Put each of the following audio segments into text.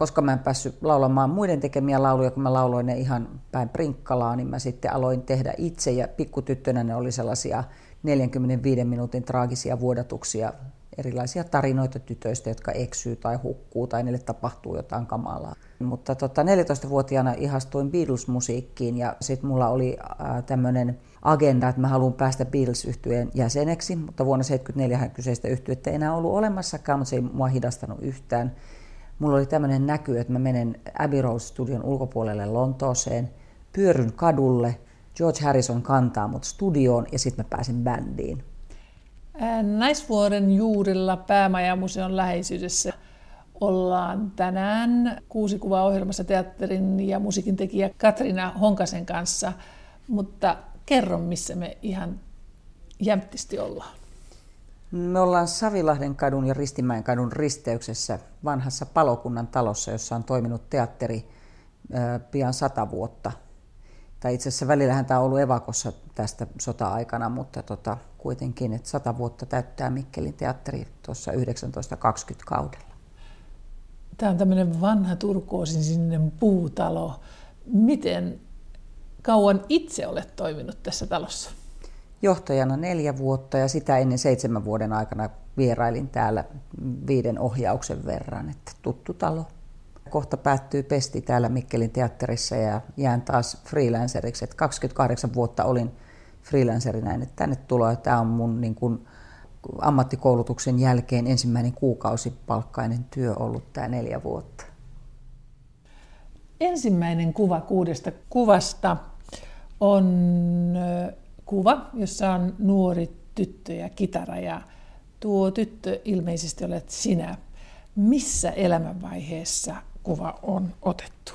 Koska mä en päässyt laulamaan muiden tekemiä lauluja, kun mä lauloin ne ihan päin prinkkalaa, niin mä sitten aloin tehdä itse. Ja pikkutyttönä ne oli sellaisia 45 minuutin traagisia vuodatuksia, erilaisia tarinoita tytöistä, jotka eksyy tai hukkuu tai niille tapahtuu jotain kamalaa. Mutta tota, 14-vuotiaana ihastuin Beatles-musiikkiin ja sitten mulla oli äh, tämmöinen agenda, että mä haluan päästä beatles yhtyeen jäseneksi, mutta vuonna 1974 kyseistä yhtyettä ei enää ollut olemassakaan, mutta se ei mua hidastanut yhtään. Mulla oli tämmöinen näky, että mä menen Abbey Road Studion ulkopuolelle Lontooseen, pyöryn kadulle, George Harrison kantaa mut studioon ja sitten mä pääsin bändiin. Naisvuoren juurilla Päämajamuseon läheisyydessä ollaan tänään kuusi kuvaa ohjelmassa teatterin ja musiikin tekijä Katrina Honkasen kanssa, mutta kerro missä me ihan jämptisti ollaan. Me ollaan Savilahden kadun ja Ristimäen kadun risteyksessä vanhassa palokunnan talossa, jossa on toiminut teatteri pian sata vuotta. Tai itse asiassa välillähän tämä on ollut evakossa tästä sota-aikana, mutta tota, kuitenkin, että sata vuotta täyttää Mikkelin teatteri tuossa 1920 kaudella. Tämä on tämmöinen vanha turkoosin sinne puutalo. Miten kauan itse olet toiminut tässä talossa? Johtajana neljä vuotta ja sitä ennen seitsemän vuoden aikana vierailin täällä viiden ohjauksen verran, että tuttu talo. Kohta päättyy pesti täällä Mikkelin teatterissa ja jään taas freelanceriksi. Että 28 vuotta olin freelancerina, että tänne tuloa. Tämä on mun niin kuin, ammattikoulutuksen jälkeen ensimmäinen kuukausipalkkainen työ ollut tämä neljä vuotta. Ensimmäinen kuva kuudesta kuvasta on kuva, jossa on nuori tyttö ja kitara ja tuo tyttö ilmeisesti olet sinä. Missä elämänvaiheessa kuva on otettu?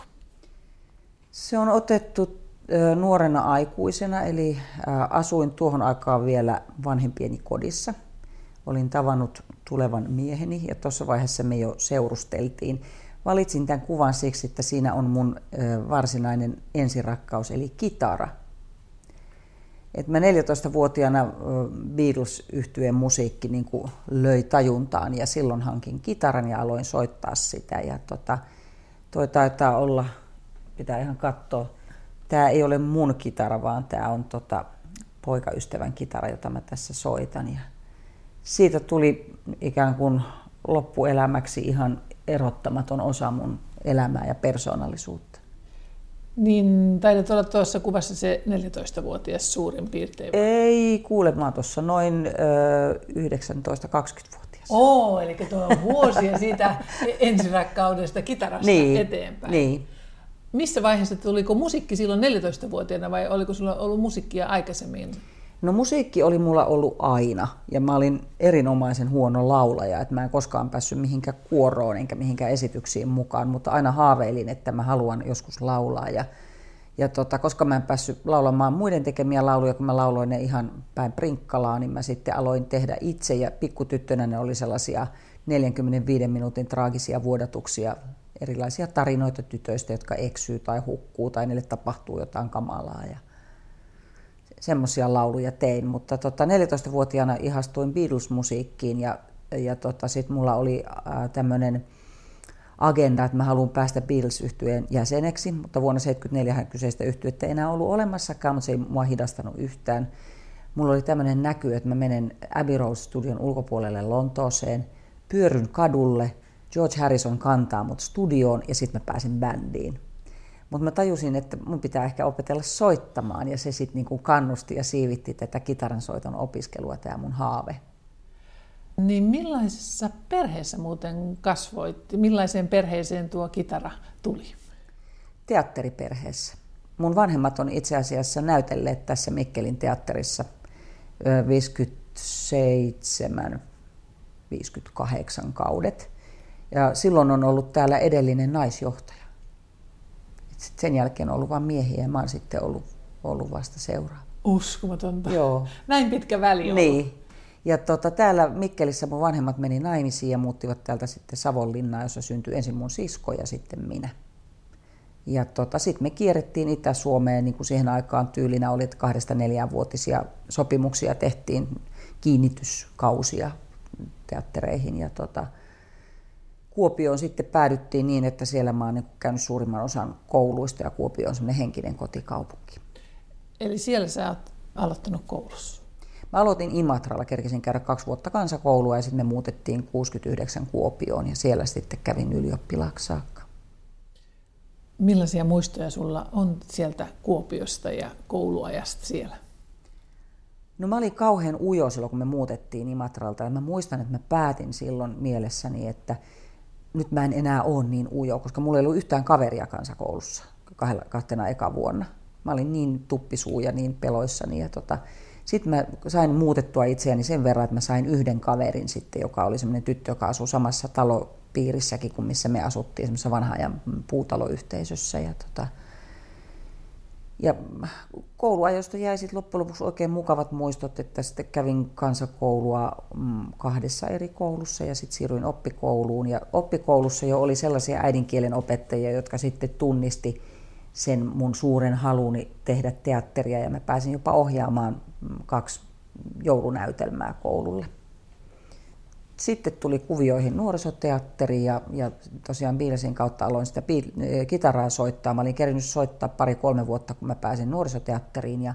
Se on otettu nuorena aikuisena, eli asuin tuohon aikaan vielä vanhempieni kodissa. Olin tavannut tulevan mieheni ja tuossa vaiheessa me jo seurusteltiin. Valitsin tämän kuvan siksi, että siinä on mun varsinainen ensirakkaus, eli kitara. Et mä 14-vuotiaana beatles yhtyeen musiikki niin löi tajuntaan ja silloin hankin kitaran ja aloin soittaa sitä. Ja tota, toi taitaa olla, pitää ihan katsoa, tämä ei ole mun kitara, vaan tämä on tota, poikaystävän kitara, jota mä tässä soitan. Ja siitä tuli ikään kuin loppuelämäksi ihan erottamaton osa mun elämää ja persoonallisuutta. Niin taidat olla tuossa kuvassa se 14-vuotias suurin piirtein. Ei, kuule, mä tuossa noin ö, 19-20-vuotias. Oo, eli tuo on vuosia siitä ensirakkaudesta kitarasta niin, eteenpäin. Niin. Missä vaiheessa tuliko musiikki silloin 14-vuotiaana vai oliko sulla ollut musiikkia aikaisemmin? No musiikki oli mulla ollut aina ja mä olin erinomaisen huono laulaja, että mä en koskaan päässyt mihinkään kuoroon enkä mihinkään esityksiin mukaan, mutta aina haaveilin, että mä haluan joskus laulaa ja, ja tota, koska mä en päässyt laulamaan muiden tekemiä lauluja, kun mä lauloin ne ihan päin prinkkalaa, niin mä sitten aloin tehdä itse ja pikkutyttönä ne oli sellaisia 45 minuutin traagisia vuodatuksia, erilaisia tarinoita tytöistä, jotka eksyy tai hukkuu tai niille tapahtuu jotain kamalaa ja semmoisia lauluja tein, mutta tota, 14-vuotiaana ihastuin Beatles-musiikkiin ja, ja tota, sitten mulla oli äh, tämmöinen agenda, että mä haluan päästä beatles yhtyeen jäseneksi, mutta vuonna 1974 kyseistä yhtyettä ei enää ollut olemassakaan, mutta se ei mua hidastanut yhtään. Mulla oli tämmöinen näky, että mä menen Abbey Road Studion ulkopuolelle Lontooseen, pyöryn kadulle, George Harrison kantaa mut studioon ja sitten mä pääsin bändiin. Mutta mä tajusin, että mun pitää ehkä opetella soittamaan ja se sitten niinku kannusti ja siivitti tätä kitaransoiton opiskelua, tämä mun haave. Niin millaisessa perheessä muuten kasvoit? Millaiseen perheeseen tuo kitara tuli? Teatteriperheessä. Mun vanhemmat on itse asiassa näytelleet tässä Mikkelin teatterissa 57 58 kaudet. Ja silloin on ollut täällä edellinen naisjohtaja. Sitten sen jälkeen on ollut vain miehiä ja mä oon sitten ollut, ollut vasta seuraa. Uskomatonta. Joo. Näin pitkä väli on. Niin. Ja tota, täällä Mikkelissä mun vanhemmat meni naimisiin ja muuttivat täältä sitten Savonlinnaan, jossa syntyi ensin mun sisko ja sitten minä. Ja tota, sitten me kierrettiin Itä-Suomeen, niin kuin siihen aikaan tyylinä oli, että kahdesta neljänvuotisia sopimuksia tehtiin kiinnityskausia teattereihin. Ja tota, Kuopioon sitten päädyttiin niin, että siellä mä oon niin käynyt suurimman osan kouluista ja Kuopio on semmoinen henkinen kotikaupunki. Eli siellä sä oot aloittanut koulussa? Mä aloitin Imatralla, kerkesin käydä kaksi vuotta kansakoulua ja sitten me muutettiin 69 Kuopioon ja siellä sitten kävin ylioppilaaksi saakka. Millaisia muistoja sulla on sieltä Kuopiosta ja kouluajasta siellä? No mä olin kauhean ujo silloin, kun me muutettiin Imatralta ja mä muistan, että mä päätin silloin mielessäni, että nyt mä en enää ole niin ujo, koska mulla ei ollut yhtään kaveria kansakoulussa kahtena eka vuonna. Mä olin niin tuppisuu ja niin peloissani ja tota, sitten mä sain muutettua itseäni sen verran, että mä sain yhden kaverin sitten, joka oli semmoinen tyttö, joka asui samassa talopiirissäkin kuin missä me asuttiin, semmoisessa vanhan ajan puutaloyhteisössä. Ja, tota, ja kouluajosta jäi sitten loppujen lopuksi oikein mukavat muistot, että sitten kävin kansakoulua mm, kahdessa eri koulussa ja sitten siirryin oppikouluun. Ja oppikoulussa jo oli sellaisia äidinkielen opettajia, jotka sitten tunnisti sen mun suuren haluni tehdä teatteria ja mä pääsin jopa ohjaamaan kaksi joulunäytelmää koululle. Sitten tuli kuvioihin nuorisoteatteri ja, ja tosiaan Beatlesin kautta aloin sitä kitaraa soittaa. Mä olin kerinyt soittaa pari-kolme vuotta, kun mä pääsin nuorisoteatteriin ja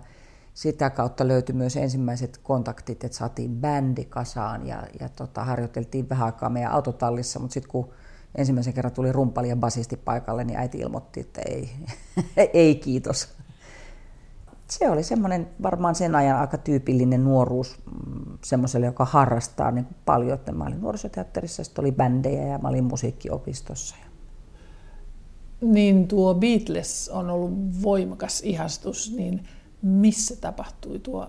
sitä kautta löytyi myös ensimmäiset kontaktit, että saatiin bändi kasaan ja, ja tota, harjoiteltiin vähän aikaa meidän autotallissa, mutta sitten kun ensimmäisen kerran tuli rumpali ja basisti paikalle, niin äiti ilmoitti, että ei, ei kiitos. Se oli semmoinen varmaan sen ajan aika tyypillinen nuoruus mm, semmoiselle, joka harrastaa niin paljon. Että mä olin nuorisoteatterissa, sitten oli bändejä ja mä olin musiikkiopistossa. Niin tuo Beatles on ollut voimakas ihastus, niin missä tapahtui tuo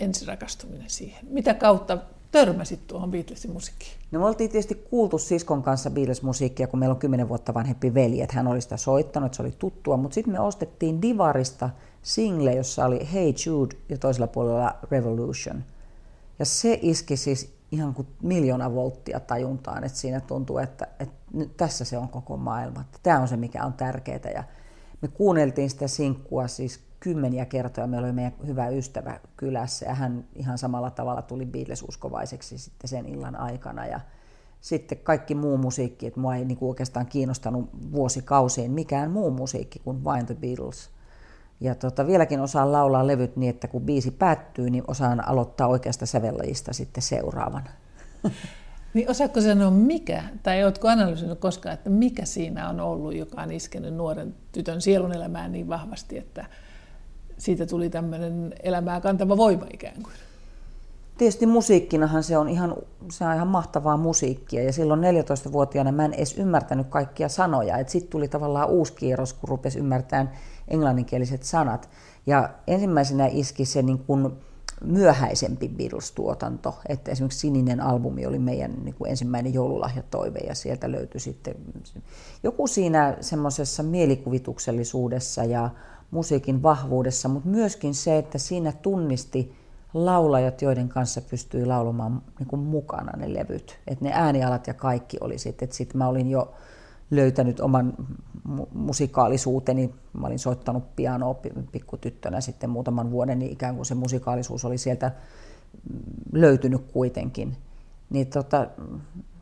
ensirakastuminen siihen? Mitä kautta törmäsit tuohon Beatlesin musiikkiin? No me oltiin tietysti kuultu siskon kanssa Beatles-musiikkia, kun meillä on kymmenen vuotta vanhempi veli, että hän oli sitä soittanut, se oli tuttua, mutta sitten me ostettiin Divarista single, jossa oli Hey Jude ja toisella puolella Revolution. Ja se iski siis ihan kuin miljoona volttia tajuntaan, että siinä tuntuu, että, että nyt tässä se on koko maailma. Tämä on se, mikä on tärkeää. Ja me kuunneltiin sitä sinkkua siis kymmeniä kertoja. Meillä oli meidän hyvä ystävä kylässä ja hän ihan samalla tavalla tuli Beatles-uskovaiseksi sitten sen illan aikana. Ja sitten kaikki muu musiikki, että mua ei niin oikeastaan kiinnostanut vuosikausiin mikään muu musiikki kuin vain The Beatles. Ja tota, vieläkin osaan laulaa levyt niin, että kun biisi päättyy, niin osaan aloittaa oikeasta sävellajista sitten seuraavan. Niin osaatko sanoa mikä, tai oletko analysoinut koskaan, että mikä siinä on ollut, joka on iskenyt nuoren tytön sielun elämään niin vahvasti, että siitä tuli tämmöinen elämää kantava voima ikään kuin. Tietysti musiikkinahan se on ihan, se on ihan mahtavaa musiikkia ja silloin 14-vuotiaana mä en edes ymmärtänyt kaikkia sanoja. Sitten tuli tavallaan uusi kierros, kun rupesi ymmärtämään englanninkieliset sanat. Ja ensimmäisenä iski se niin kuin myöhäisempi Beatles-tuotanto, että esimerkiksi Sininen albumi oli meidän niin kuin ensimmäinen joululahjatoive ja sieltä löytyi sitten joku siinä semmoisessa mielikuvituksellisuudessa ja musiikin vahvuudessa, mutta myöskin se, että siinä tunnisti laulajat, joiden kanssa pystyi laulamaan niin kuin mukana ne levyt. Että ne äänialat ja kaikki oli sitten. Että sitten mä olin jo löytänyt oman mu- musikaalisuuteni. Mä olin soittanut pianoa pikkutyttönä sitten muutaman vuoden, niin ikään kuin se musikaalisuus oli sieltä löytynyt kuitenkin. Niin tota,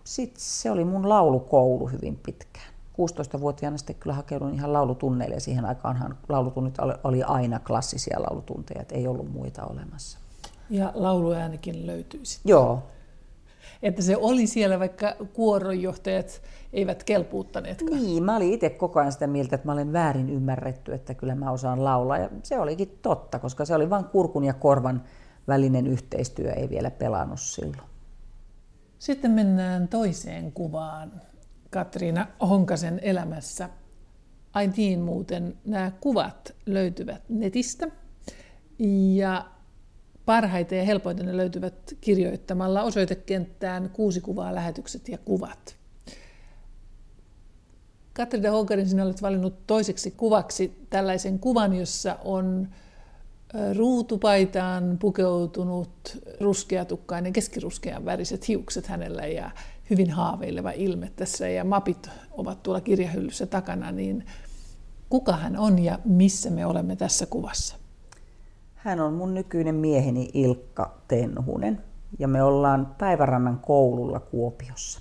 sit se oli mun laulukoulu hyvin pitkään. 16-vuotiaana sitten kyllä hakeudun ihan laulutunneille ja siihen aikaanhan laulutunnit oli aina klassisia laulutunteja, että ei ollut muita olemassa. Ja lauluäänikin löytyy sitten. Joo. Että se oli siellä, vaikka kuoronjohtajat eivät kelpuuttaneetkaan. Niin, mä olin itse koko ajan sitä mieltä, että mä olen väärin ymmärretty, että kyllä mä osaan laulaa. Ja se olikin totta, koska se oli vain kurkun ja korvan välinen yhteistyö, ei vielä pelannut silloin. Sitten mennään toiseen kuvaan. Katriina Honkasen elämässä. Ai niin muuten, nämä kuvat löytyvät netistä ja parhaiten ja helpoiten ne löytyvät kirjoittamalla osoitekenttään kuusi kuvaa, lähetykset ja kuvat. Katriina Honkanen, sinä olet valinnut toiseksi kuvaksi tällaisen kuvan, jossa on ruutupaitaan pukeutunut ruskeatukkainen, keskiruskean väriset hiukset hänellä ja hyvin haaveileva ilme tässä ja mapit ovat tuolla kirjahyllyssä takana, niin kuka hän on ja missä me olemme tässä kuvassa? Hän on mun nykyinen mieheni Ilkka Tenhunen ja me ollaan Päivärannan koululla Kuopiossa.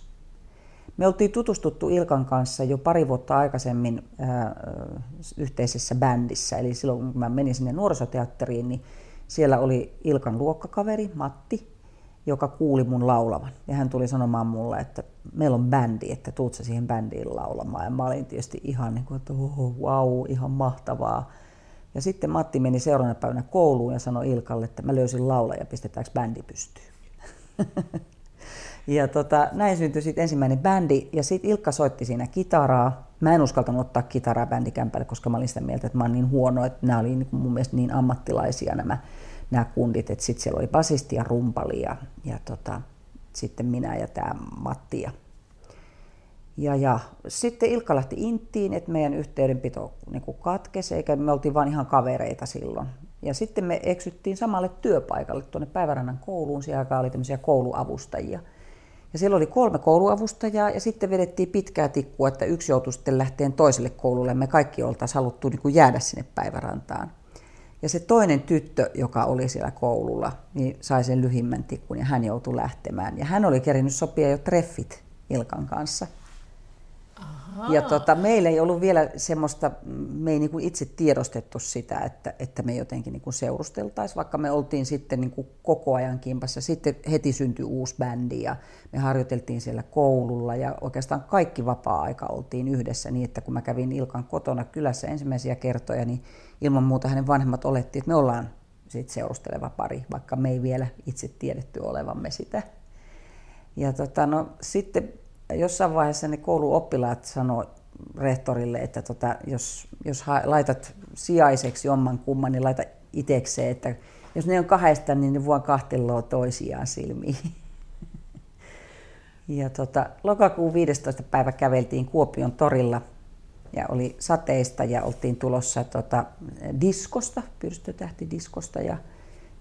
Me oltiin tutustuttu Ilkan kanssa jo pari vuotta aikaisemmin ää, yhteisessä bändissä. Eli silloin kun mä menin sinne nuorisoteatteriin, niin siellä oli Ilkan luokkakaveri Matti, joka kuuli mun laulavan. Ja hän tuli sanomaan mulle, että meillä on bändi, että tuut siihen bändiin laulamaan. Ja mä olin tietysti ihan niin kuin, että oh, wow, ihan mahtavaa. Ja sitten Matti meni seuraavana päivänä kouluun ja sanoi Ilkalle, että mä löysin laulaja, pistetäänkö bändi pystyyn. ja tota, näin syntyi sitten ensimmäinen bändi ja sitten Ilkka soitti siinä kitaraa. Mä en uskaltanut ottaa kitaraa bändikämpälle, koska mä olin sitä mieltä, että mä oon niin huono, että nämä oli niinku mun mielestä niin ammattilaisia nämä, nämä kundit, että sitten siellä oli basisti ja rumpali ja, ja tota, sitten minä ja tämä Matti. Ja, ja, ja sitten Ilkka lähti Inttiin, että meidän yhteydenpito niin katkesi, eikä me oltiin vain ihan kavereita silloin. Ja sitten me eksyttiin samalle työpaikalle tuonne Päivärannan kouluun. Siellä oli tämmöisiä kouluavustajia. Ja siellä oli kolme kouluavustajaa ja sitten vedettiin pitkää tikkua, että yksi joutui sitten lähteen toiselle koululle. Me kaikki oltaisiin haluttu niin kuin jäädä sinne Päivärantaan. Ja se toinen tyttö, joka oli siellä koululla, niin sai sen lyhimmän tikkun ja hän joutui lähtemään. Ja hän oli kerinyt sopia jo treffit Ilkan kanssa – ja tota, meillä ei ollut vielä semmoista, me ei niin kuin itse tiedostettu sitä, että, että me jotenkin niin kuin seurusteltaisiin, vaikka me oltiin sitten niin kuin koko ajan kimpassa. Sitten heti syntyi uusi bändi ja me harjoiteltiin siellä koululla ja oikeastaan kaikki vapaa-aika oltiin yhdessä niin, että kun mä kävin Ilkan kotona kylässä ensimmäisiä kertoja, niin ilman muuta hänen vanhemmat olettiin, että me ollaan sitten seurusteleva pari, vaikka me ei vielä itse tiedetty olevamme sitä. Ja tota, no, sitten jossain vaiheessa ne kouluoppilaat sanoi rehtorille, että tota, jos, jos laitat sijaiseksi jomman kumman, niin laita itekseen, että jos ne on kahdesta, niin ne voi kahtelua toisiaan silmiin. Ja tota, lokakuun 15. päivä käveltiin Kuopion torilla ja oli sateista ja oltiin tulossa tota, diskosta, pyrstötähtidiskosta ja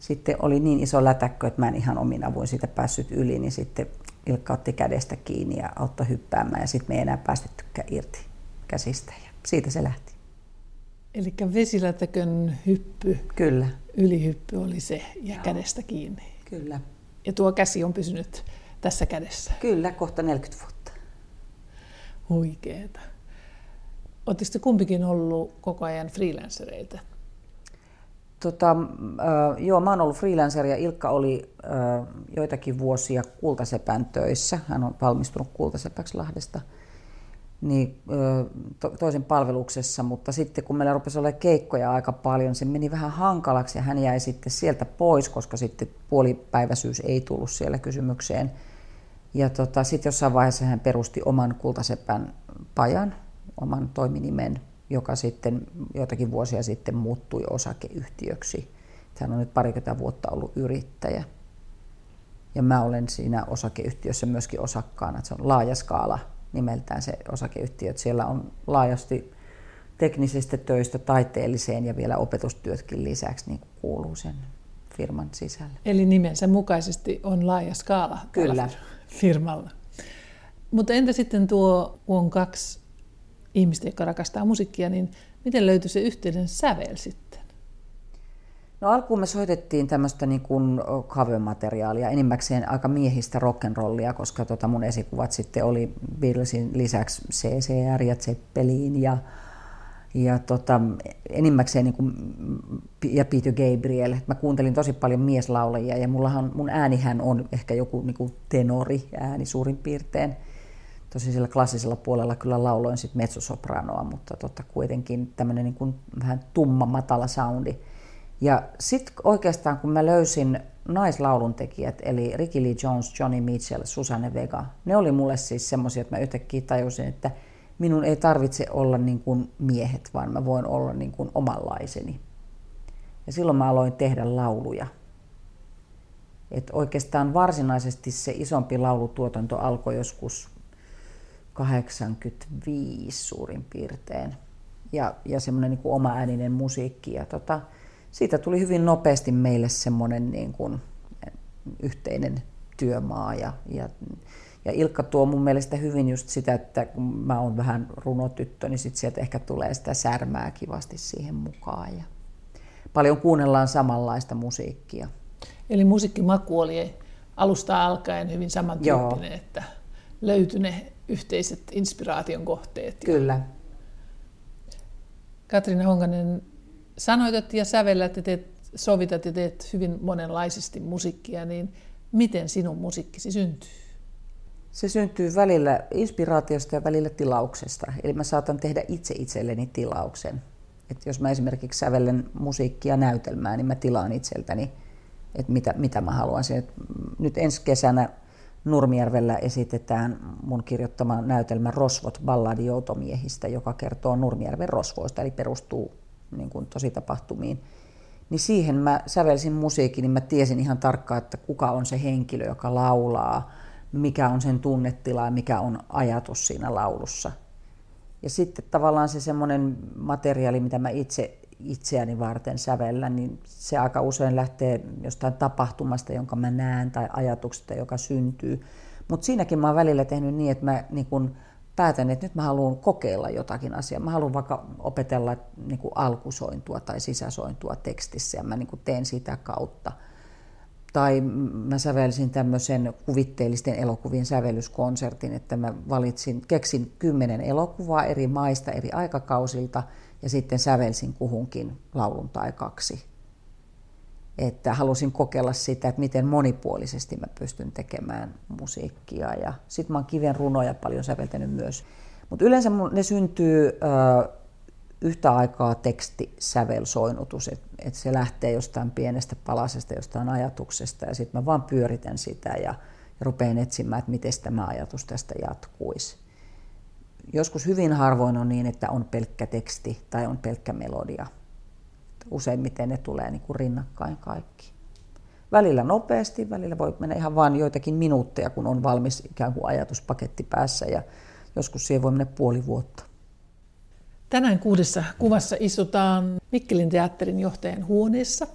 sitten oli niin iso lätäkkö, että mä en ihan omin avuin siitä päässyt yli, niin sitten Ilkka otti kädestä kiinni ja auttoi hyppäämään ja sitten me ei enää päästettykään irti käsistä ja siitä se lähti. Eli vesilätäkön hyppy, Kyllä. ylihyppy oli se ja Joo. kädestä kiinni. Kyllä. Ja tuo käsi on pysynyt tässä kädessä. Kyllä, kohta 40 vuotta. Huikeeta. Oletteko kumpikin ollut koko ajan freelancereita? Tota, äh, joo, mä oon ollut freelancer ja Ilkka oli äh, joitakin vuosia Kultasepän töissä. Hän on valmistunut Kultasepäksi Lahdesta niin, äh, to, toisen palveluksessa, mutta sitten kun meillä rupesi olla keikkoja aika paljon, se meni vähän hankalaksi ja hän jäi sitten sieltä pois, koska sitten puolipäiväisyys ei tullut siellä kysymykseen. Ja tota, sitten jossain vaiheessa hän perusti oman Kultasepän pajan, oman toiminimen joka sitten joitakin vuosia sitten muuttui osakeyhtiöksi. Hän on nyt parikymmentä vuotta ollut yrittäjä. Ja mä olen siinä osakeyhtiössä myöskin osakkaana. Se on laaja skaala nimeltään se osakeyhtiö. Että siellä on laajasti teknisistä töistä taiteelliseen ja vielä opetustyötkin lisäksi niin kuuluu sen firman sisälle. Eli nimensä mukaisesti on laaja skaala Kyllä. firmalla. Mutta entä sitten tuo, on kaksi ihmistä, jotka rakastaa musiikkia, niin miten löytyi se yhteinen sävel sitten? No alkuun me soitettiin tämmöistä niin kuin cover-materiaalia, enimmäkseen aika miehistä rock'n'rollia, koska tota mun esikuvat sitten oli Beatlesin lisäksi CCR ja Zeppelin ja, ja tota, enimmäkseen niin kuin, ja Peter Gabriel. Mä kuuntelin tosi paljon mieslaulajia ja mullahan, mun äänihän on ehkä joku niin kuin tenori ääni suurin piirtein. Tosi sillä klassisella puolella kyllä lauloin sitten mezzosopranoa, mutta tota kuitenkin tämmöinen niin kuin vähän tumma, matala soundi. Ja sitten oikeastaan kun mä löysin naislauluntekijät, eli Ricky Lee Jones, Johnny Mitchell, Susanne Vega, ne oli mulle siis semmoisia, että mä yhtäkkiä tajusin, että minun ei tarvitse olla niin kuin miehet, vaan mä voin olla niin kuin omanlaiseni. Ja silloin mä aloin tehdä lauluja. Et oikeastaan varsinaisesti se isompi laulutuotanto alkoi joskus 85 suurin piirtein. Ja, ja semmoinen niin oma ääninen musiikki. Ja tota, siitä tuli hyvin nopeasti meille semmoinen niin kuin yhteinen työmaa. Ja, ja, ja Ilkka tuo mun mielestä hyvin just sitä, että kun mä oon vähän runotyttö, niin sit sieltä ehkä tulee sitä särmää kivasti siihen mukaan. Ja paljon kuunnellaan samanlaista musiikkia. Eli musiikkimaku oli alusta alkaen hyvin samantyyppinen, Joo. että löytyi ne yhteiset inspiraation kohteet. Kyllä. Katriina Honkanen, sanoitat ja sävellät ja teet, sovitat ja teet hyvin monenlaisesti musiikkia, niin miten sinun musiikkisi syntyy? Se syntyy välillä inspiraatiosta ja välillä tilauksesta. Eli mä saatan tehdä itse itselleni tilauksen. Et jos mä esimerkiksi sävellen musiikkia näytelmää, niin mä tilaan itseltäni, että mitä, mitä mä haluan. Nyt ensi kesänä Nurmijärvellä esitetään mun kirjoittama näytelmä Rosvot, balladi joutomiehistä, joka kertoo Nurmijärven rosvoista, eli perustuu niin kuin tositapahtumiin. Niin siihen mä sävelsin musiikin, niin mä tiesin ihan tarkkaan, että kuka on se henkilö, joka laulaa, mikä on sen tunnetila ja mikä on ajatus siinä laulussa. Ja sitten tavallaan se semmoinen materiaali, mitä mä itse itseäni varten sävellä, niin se aika usein lähtee jostain tapahtumasta, jonka mä näen, tai ajatuksesta, joka syntyy. Mutta siinäkin mä oon välillä tehnyt niin, että mä niin kun päätän, että nyt mä haluan kokeilla jotakin asiaa. Mä haluan vaikka opetella niin alkusointua tai sisäsointua tekstissä, ja mä niin teen sitä kautta – tai mä sävelsin tämmöisen kuvitteellisten elokuvien sävellyskonsertin, että mä valitsin, keksin kymmenen elokuvaa eri maista, eri aikakausilta ja sitten sävelsin kuhunkin laulun tai kaksi. Että halusin kokeilla sitä, että miten monipuolisesti mä pystyn tekemään musiikkia. Ja sitten mä oon kiven runoja paljon säveltänyt myös. Mutta yleensä ne syntyy yhtä aikaa tekstisävelsoinnutus, että et se lähtee jostain pienestä palasesta, jostain ajatuksesta ja sitten mä vaan pyöritän sitä ja, ja rupean etsimään, että miten tämä ajatus tästä jatkuisi. Joskus hyvin harvoin on niin, että on pelkkä teksti tai on pelkkä melodia. Useimmiten ne tulee niin kuin rinnakkain kaikki. Välillä nopeasti, välillä voi mennä ihan vain joitakin minuutteja, kun on valmis ikään kuin ajatuspaketti päässä ja joskus siihen voi mennä puoli vuotta. Tänään kuudessa kuvassa istutaan Mikkelin teatterin johtajan huoneessa.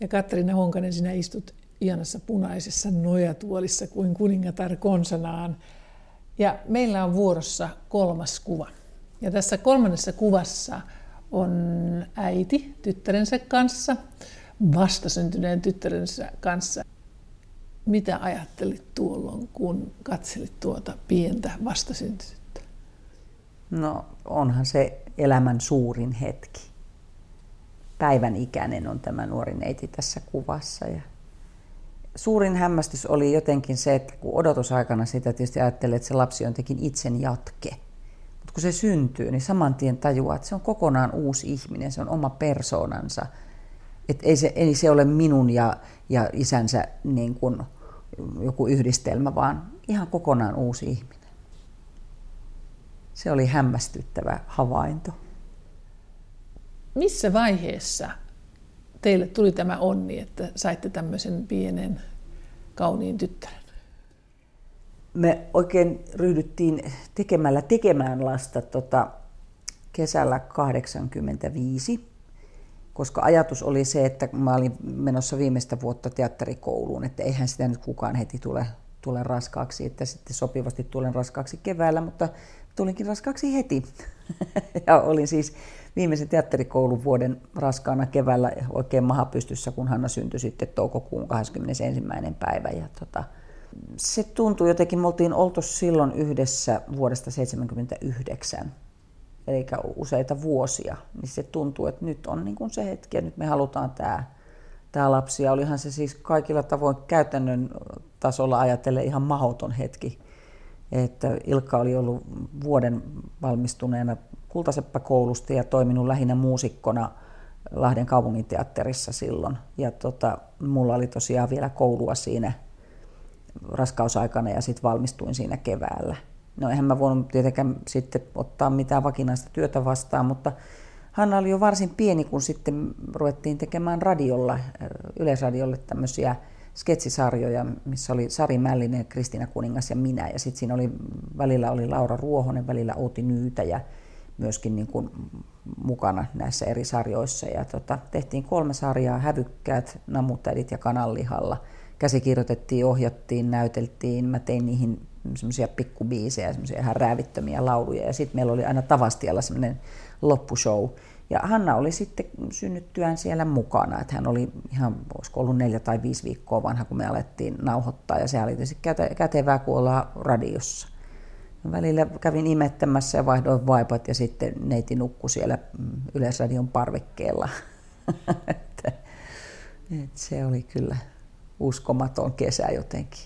Ja Katriina Honkanen, sinä istut ihanassa punaisessa nojatuolissa kuin kuningatar konsanaan. Ja meillä on vuorossa kolmas kuva. Ja tässä kolmannessa kuvassa on äiti tyttärensä kanssa, vastasyntyneen tyttärensä kanssa. Mitä ajattelit tuolloin, kun katselit tuota pientä vastasyntynyttä? No onhan se elämän suurin hetki. Päivän ikäinen on tämä nuori neiti tässä kuvassa. Ja suurin hämmästys oli jotenkin se, että kun odotusaikana sitä tietysti ajattelee, että se lapsi on tekin itsen jatke. Mutta kun se syntyy, niin saman tien tajuaa, että se on kokonaan uusi ihminen, se on oma persoonansa. Että ei se, ei se ole minun ja, ja isänsä niin kuin joku yhdistelmä, vaan ihan kokonaan uusi ihminen. Se oli hämmästyttävä havainto. Missä vaiheessa teille tuli tämä onni, että saitte tämmöisen pienen kauniin tyttären? Me oikein ryhdyttiin tekemällä tekemään lasta tota, kesällä 85, koska ajatus oli se, että mä olin menossa viimeistä vuotta teatterikouluun, että eihän sitä nyt kukaan heti tule, tule raskaaksi, että sitten sopivasti tulen raskaaksi keväällä, mutta tulinkin raskaaksi heti. ja olin siis viimeisen teatterikoulun vuoden raskaana keväällä oikein maha pystyssä, kun Hanna syntyi sitten toukokuun 21. päivä. Ja tota, se tuntui jotenkin, me oltiin oltu silloin yhdessä vuodesta 1979, eli useita vuosia, niin se tuntuu, että nyt on niin kuin se hetki ja nyt me halutaan tämä, tämä lapsi. Ja olihan se siis kaikilla tavoin käytännön tasolla ajatellen ihan mahoton hetki että Ilkka oli ollut vuoden valmistuneena Kultaseppäkoulusta ja toiminut lähinnä muusikkona Lahden kaupunginteatterissa silloin. Ja tota, mulla oli tosiaan vielä koulua siinä raskausaikana ja sitten valmistuin siinä keväällä. No eihän mä voinut tietenkään sitten ottaa mitään vakinaista työtä vastaan, mutta Hanna oli jo varsin pieni, kun sitten ruvettiin tekemään radiolla, Yleisradiolle tämmöisiä sketsisarjoja, missä oli Sari Mällinen, Kristiina Kuningas ja minä. Ja sitten siinä oli, välillä oli Laura Ruohonen, välillä Outi Nyytä ja myöskin niin kuin mukana näissä eri sarjoissa. Ja tota, tehtiin kolme sarjaa, Hävykkäät, Namutädit ja Kananlihalla. Käsikirjoitettiin, ohjattiin, näyteltiin. Mä tein niihin semmoisia pikkubiisejä, semmoisia ihan räävittömiä lauluja. Ja sitten meillä oli aina Tavastialla semmoinen loppushow, ja Hanna oli sitten synnyttyään siellä mukana, että hän oli ihan, olisiko ollut neljä tai viisi viikkoa vanha, kun me alettiin nauhoittaa, ja se oli tietysti kätevää, kun ollaan radiossa. Välillä kävin imettämässä ja vaihdoin vaipat ja sitten neiti nukkui siellä mm, Yleisradion parvekkeella. et se oli kyllä uskomaton kesä jotenkin.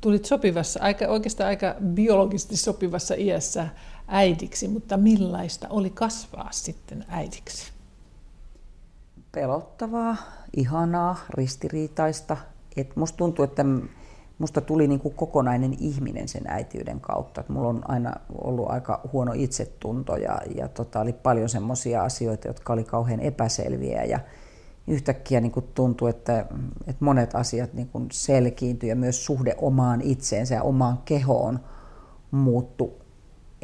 Tulit sopivassa, aika, oikeastaan aika biologisesti sopivassa iässä äidiksi, mutta millaista oli kasvaa sitten äidiksi? Pelottavaa, ihanaa, ristiriitaista. Et musta tuntuu, että musta tuli niin kuin kokonainen ihminen sen äitiyden kautta. Et mulla on aina ollut aika huono itsetunto ja, ja tota, oli paljon semmoisia asioita, jotka oli kauhean epäselviä ja yhtäkkiä niin kuin tuntui, että, että monet asiat niin kuin selkiintyi ja myös suhde omaan itseensä ja omaan kehoon muuttu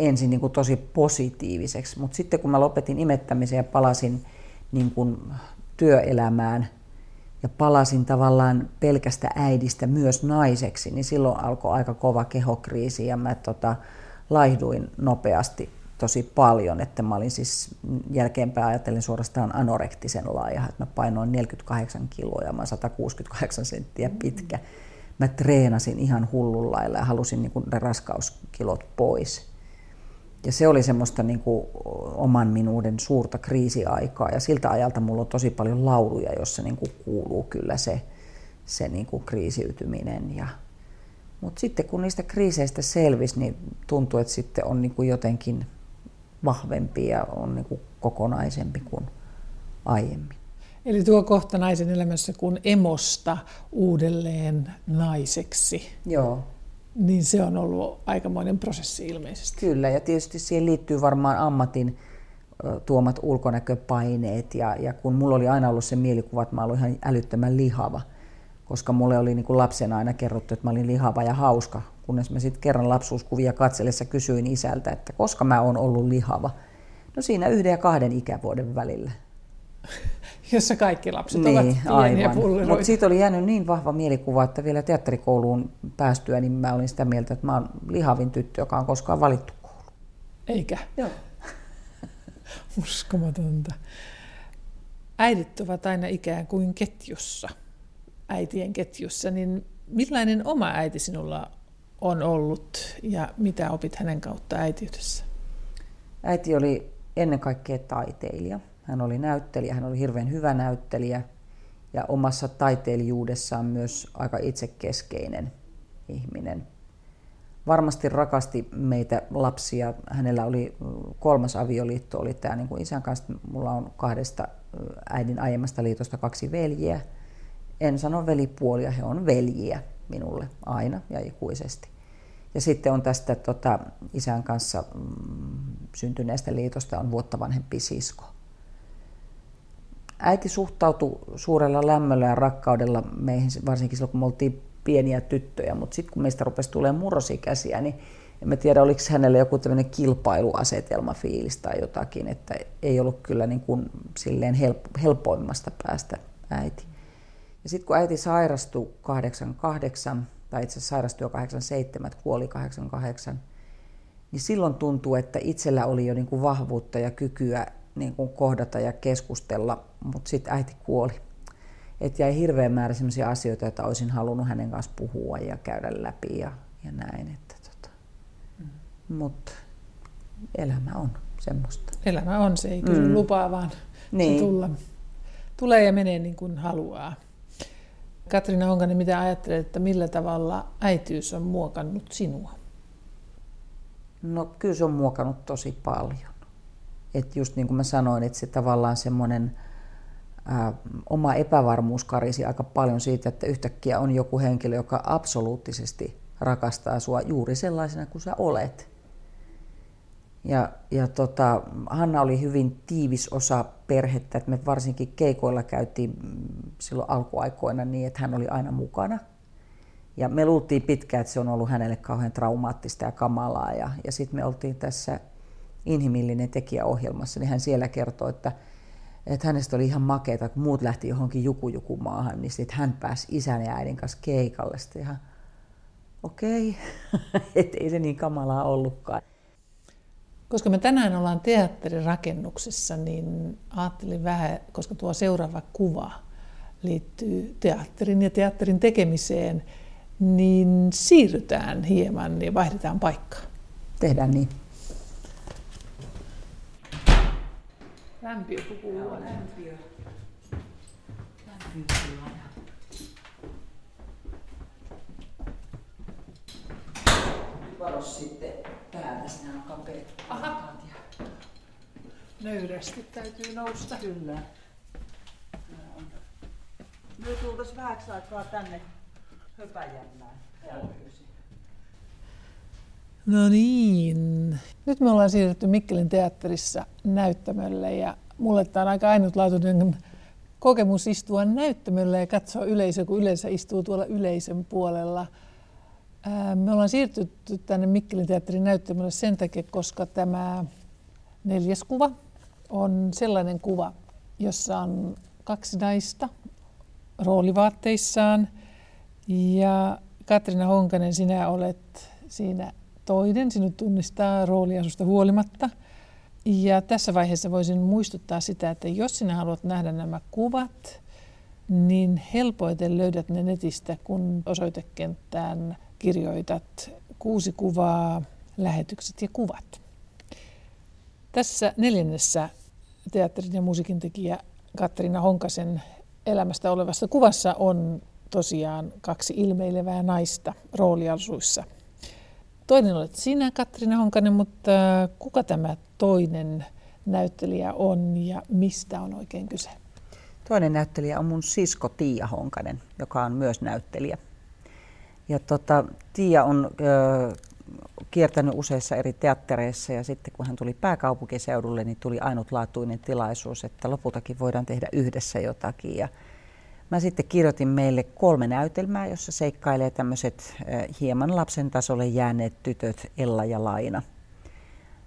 ensin niin kuin tosi positiiviseksi. Mutta sitten kun mä lopetin imettämisen ja palasin niin kuin työelämään – ja palasin tavallaan pelkästä äidistä myös naiseksi, niin silloin alkoi aika kova kehokriisi ja mä tota, laihduin nopeasti tosi paljon, että mä olin siis jälkeenpäin ajatellen suorastaan anorektisen laaja, että mä painoin 48 kiloa ja mä 168 senttiä pitkä. Mä treenasin ihan hullun lailla ja halusin niin ne raskauskilot pois. Ja se oli semmoista niin kuin oman minuuden suurta kriisiaikaa. Ja siltä ajalta mulla on tosi paljon lauluja, jossa niin kuin kuuluu kyllä se, se niin kuin kriisiytyminen. Ja, mutta sitten kun niistä kriiseistä selvisi, niin tuntuu, että sitten on niin kuin jotenkin vahvempi ja on niin kuin kokonaisempi kuin aiemmin. Eli tuo kohta naisen elämässä kun emosta uudelleen naiseksi. Joo niin se on ollut aikamoinen prosessi ilmeisesti. Kyllä, ja tietysti siihen liittyy varmaan ammatin tuomat ulkonäköpaineet, ja, ja kun mulla oli aina ollut se mielikuva, että mä olin ihan älyttömän lihava, koska mulle oli niin kuin lapsena aina kerrottu, että mä olin lihava ja hauska, kunnes mä sitten kerran lapsuuskuvia katsellessa kysyin isältä, että koska mä oon ollut lihava. No siinä yhden ja kahden ikävuoden välillä jossa kaikki lapset niin, ovat pieniä pulleroita. Mutta siitä oli jäänyt niin vahva mielikuva, että vielä teatterikouluun päästyä, niin mä olin sitä mieltä, että mä oon lihavin tyttö, joka on koskaan valittu koulu. Eikä? Joo. Uskomatonta. Äidit ovat aina ikään kuin ketjussa, äitien ketjussa, niin millainen oma äiti sinulla on ollut ja mitä opit hänen kautta äitiydessä? Äiti oli ennen kaikkea taiteilija. Hän oli näyttelijä, hän oli hirveän hyvä näyttelijä ja omassa taiteilijuudessaan myös aika itsekeskeinen ihminen. Varmasti rakasti meitä lapsia. Hänellä oli kolmas avioliitto, oli tämä niin kuin isän kanssa. Mulla on kahdesta äidin aiemmasta liitosta kaksi veljiä. En sano velipuolia, he on veljiä minulle aina ja ikuisesti. Ja sitten on tästä tota, isän kanssa mm, syntyneestä liitosta on vuotta vanhempi sisko äiti suhtautui suurella lämmöllä ja rakkaudella meihin, varsinkin silloin kun me oltiin pieniä tyttöjä, mutta sitten kun meistä rupesi tulemaan murrosikäisiä, niin en tiedä, oliko hänelle joku tämmöinen kilpailuasetelma fiilis tai jotakin, että ei ollut kyllä niin kuin silleen helpoimmasta päästä äiti. Ja sitten kun äiti sairastui 88, tai itse asiassa sairastui jo 87, kuoli 88, niin silloin tuntuu, että itsellä oli jo niin kuin vahvuutta ja kykyä niin kuin kohdata ja keskustella, mutta sitten äiti kuoli. Et jäi hirveän määrä sellaisia asioita, joita olisin halunnut hänen kanssa puhua ja käydä läpi ja, ja näin. Että tota. mm. Mutta elämä on semmoista. Elämä on, se ei kyllä mm. lupaa, vaan niin. se tulla, tulee ja menee niin kuin haluaa. Katriina Honkanen, mitä ajattelet, että millä tavalla äitiys on muokannut sinua? No kyllä se on muokannut tosi paljon. Että just niin kuin mä sanoin, että se tavallaan semmoinen oma epävarmuus karisi aika paljon siitä, että yhtäkkiä on joku henkilö, joka absoluuttisesti rakastaa sua juuri sellaisena kuin sä olet. Ja, ja tota, Hanna oli hyvin tiivis osa perhettä, että me varsinkin keikoilla käytiin silloin alkuaikoina niin, että hän oli aina mukana. Ja me luultiin pitkään, että se on ollut hänelle kauhean traumaattista ja kamalaa. Ja, ja sitten me oltiin tässä inhimillinen tekijäohjelmassa, niin hän siellä kertoi, että, että hänestä oli ihan makeeta, kun muut lähti johonkin jukujukumaahan, niin sitten hän pääsi isän ja äidin kanssa keikalle. Sitten ihan, okei, okay. että ei se niin kamalaa ollutkaan. Koska me tänään ollaan teatterirakennuksessa, niin ajattelin vähän, koska tuo seuraava kuva liittyy teatterin ja teatterin tekemiseen, niin siirrytään hieman ja vaihdetaan paikkaa. Tehdään niin. Lämpiö puhuu Lämpiö. Varo sitten päältä, sinä on kapeat. Aha. Nöyrästi täytyy nousta. Kyllä. Me tultais vähäksi aikaa tänne höpäjämään. No niin. Nyt me ollaan siirrytty Mikkelin teatterissa näyttämölle ja mulle tämä on aika ainutlaatuinen kokemus istua näyttämöllä ja katsoa yleisö, kun yleensä istuu tuolla yleisön puolella. Me ollaan siirtytty tänne Mikkelin teatterin näyttämölle sen takia, koska tämä neljäs kuva on sellainen kuva, jossa on kaksi naista roolivaatteissaan. Ja Katriina Honkanen, sinä olet siinä toinen, sinut tunnistaa rooliasusta huolimatta. Ja tässä vaiheessa voisin muistuttaa sitä, että jos sinä haluat nähdä nämä kuvat, niin helpoiten löydät ne netistä, kun osoitekenttään kirjoitat kuusi kuvaa, lähetykset ja kuvat. Tässä neljännessä teatterin ja musiikin tekijä Katriina Honkasen elämästä olevassa kuvassa on tosiaan kaksi ilmeilevää naista rooliasuissa. Toinen olet sinä, Katriina Honkanen, mutta kuka tämä toinen näyttelijä on ja mistä on oikein kyse? Toinen näyttelijä on mun sisko Tiia Honkanen, joka on myös näyttelijä. Ja tota, Tiia on ö, kiertänyt useissa eri teattereissa ja sitten kun hän tuli pääkaupunkiseudulle, niin tuli ainutlaatuinen tilaisuus, että lopultakin voidaan tehdä yhdessä jotakin. Ja mä sitten kirjoitin meille kolme näytelmää, jossa seikkailee tämmöiset hieman lapsen tasolle jääneet tytöt Ella ja Laina.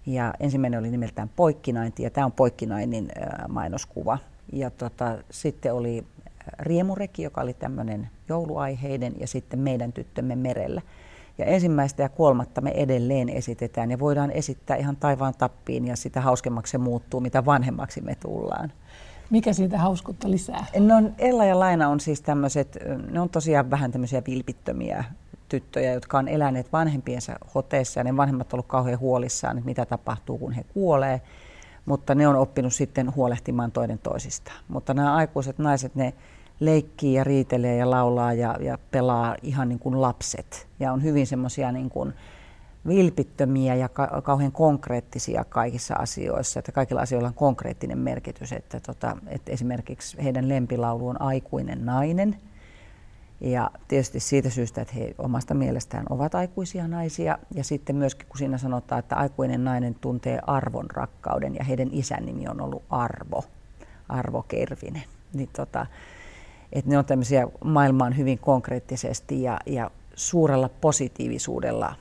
Ja ensimmäinen oli nimeltään Poikkinainti ja tämä on Poikkinainin mainoskuva. Ja tota, sitten oli Riemureki, joka oli tämmöinen jouluaiheinen ja sitten Meidän tyttömme merellä. Ja ensimmäistä ja kolmatta me edelleen esitetään ja voidaan esittää ihan taivaan tappiin ja sitä hauskemmaksi se muuttuu, mitä vanhemmaksi me tullaan. Mikä siitä hauskuutta lisää? No, Ella ja Laina on siis tämmöiset, ne on tosiaan vähän tämmöisiä vilpittömiä tyttöjä, jotka on eläneet vanhempiensa hoteissa ja ne vanhemmat ovat olleet kauhean huolissaan, että mitä tapahtuu, kun he kuolee. Mutta ne on oppinut sitten huolehtimaan toinen toisistaan. Mutta nämä aikuiset naiset, ne leikkii ja riitelee ja laulaa ja, ja pelaa ihan niin kuin lapset. Ja on hyvin semmoisia niin kuin vilpittömiä ja ka- kauhean konkreettisia kaikissa asioissa, että kaikilla asioilla on konkreettinen merkitys. Että, tota, että esimerkiksi heidän lempilaulu on Aikuinen nainen. Ja tietysti siitä syystä, että he omasta mielestään ovat aikuisia naisia. Ja sitten myöskin, kun siinä sanotaan, että aikuinen nainen tuntee arvon rakkauden ja heidän isän nimi on ollut Arvo, Arvo Kervinen. Niin tota, että ne on tämmöisiä maailmaan hyvin konkreettisesti ja, ja suurella positiivisuudella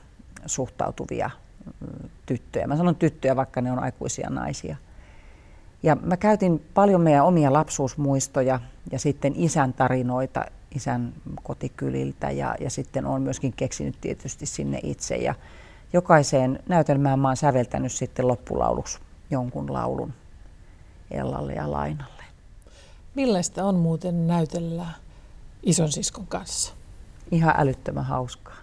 suhtautuvia mm, tyttöjä. Mä sanon tyttöjä, vaikka ne on aikuisia naisia. Ja mä käytin paljon meidän omia lapsuusmuistoja ja sitten isän tarinoita isän kotikyliltä ja, ja sitten on myöskin keksinyt tietysti sinne itse. Ja jokaiseen näytelmään mä oon säveltänyt sitten loppulauluksi jonkun laulun Ellalle ja Lainalle. Millaista on muuten näytellä ison siskon kanssa? Ihan älyttömän hauskaa.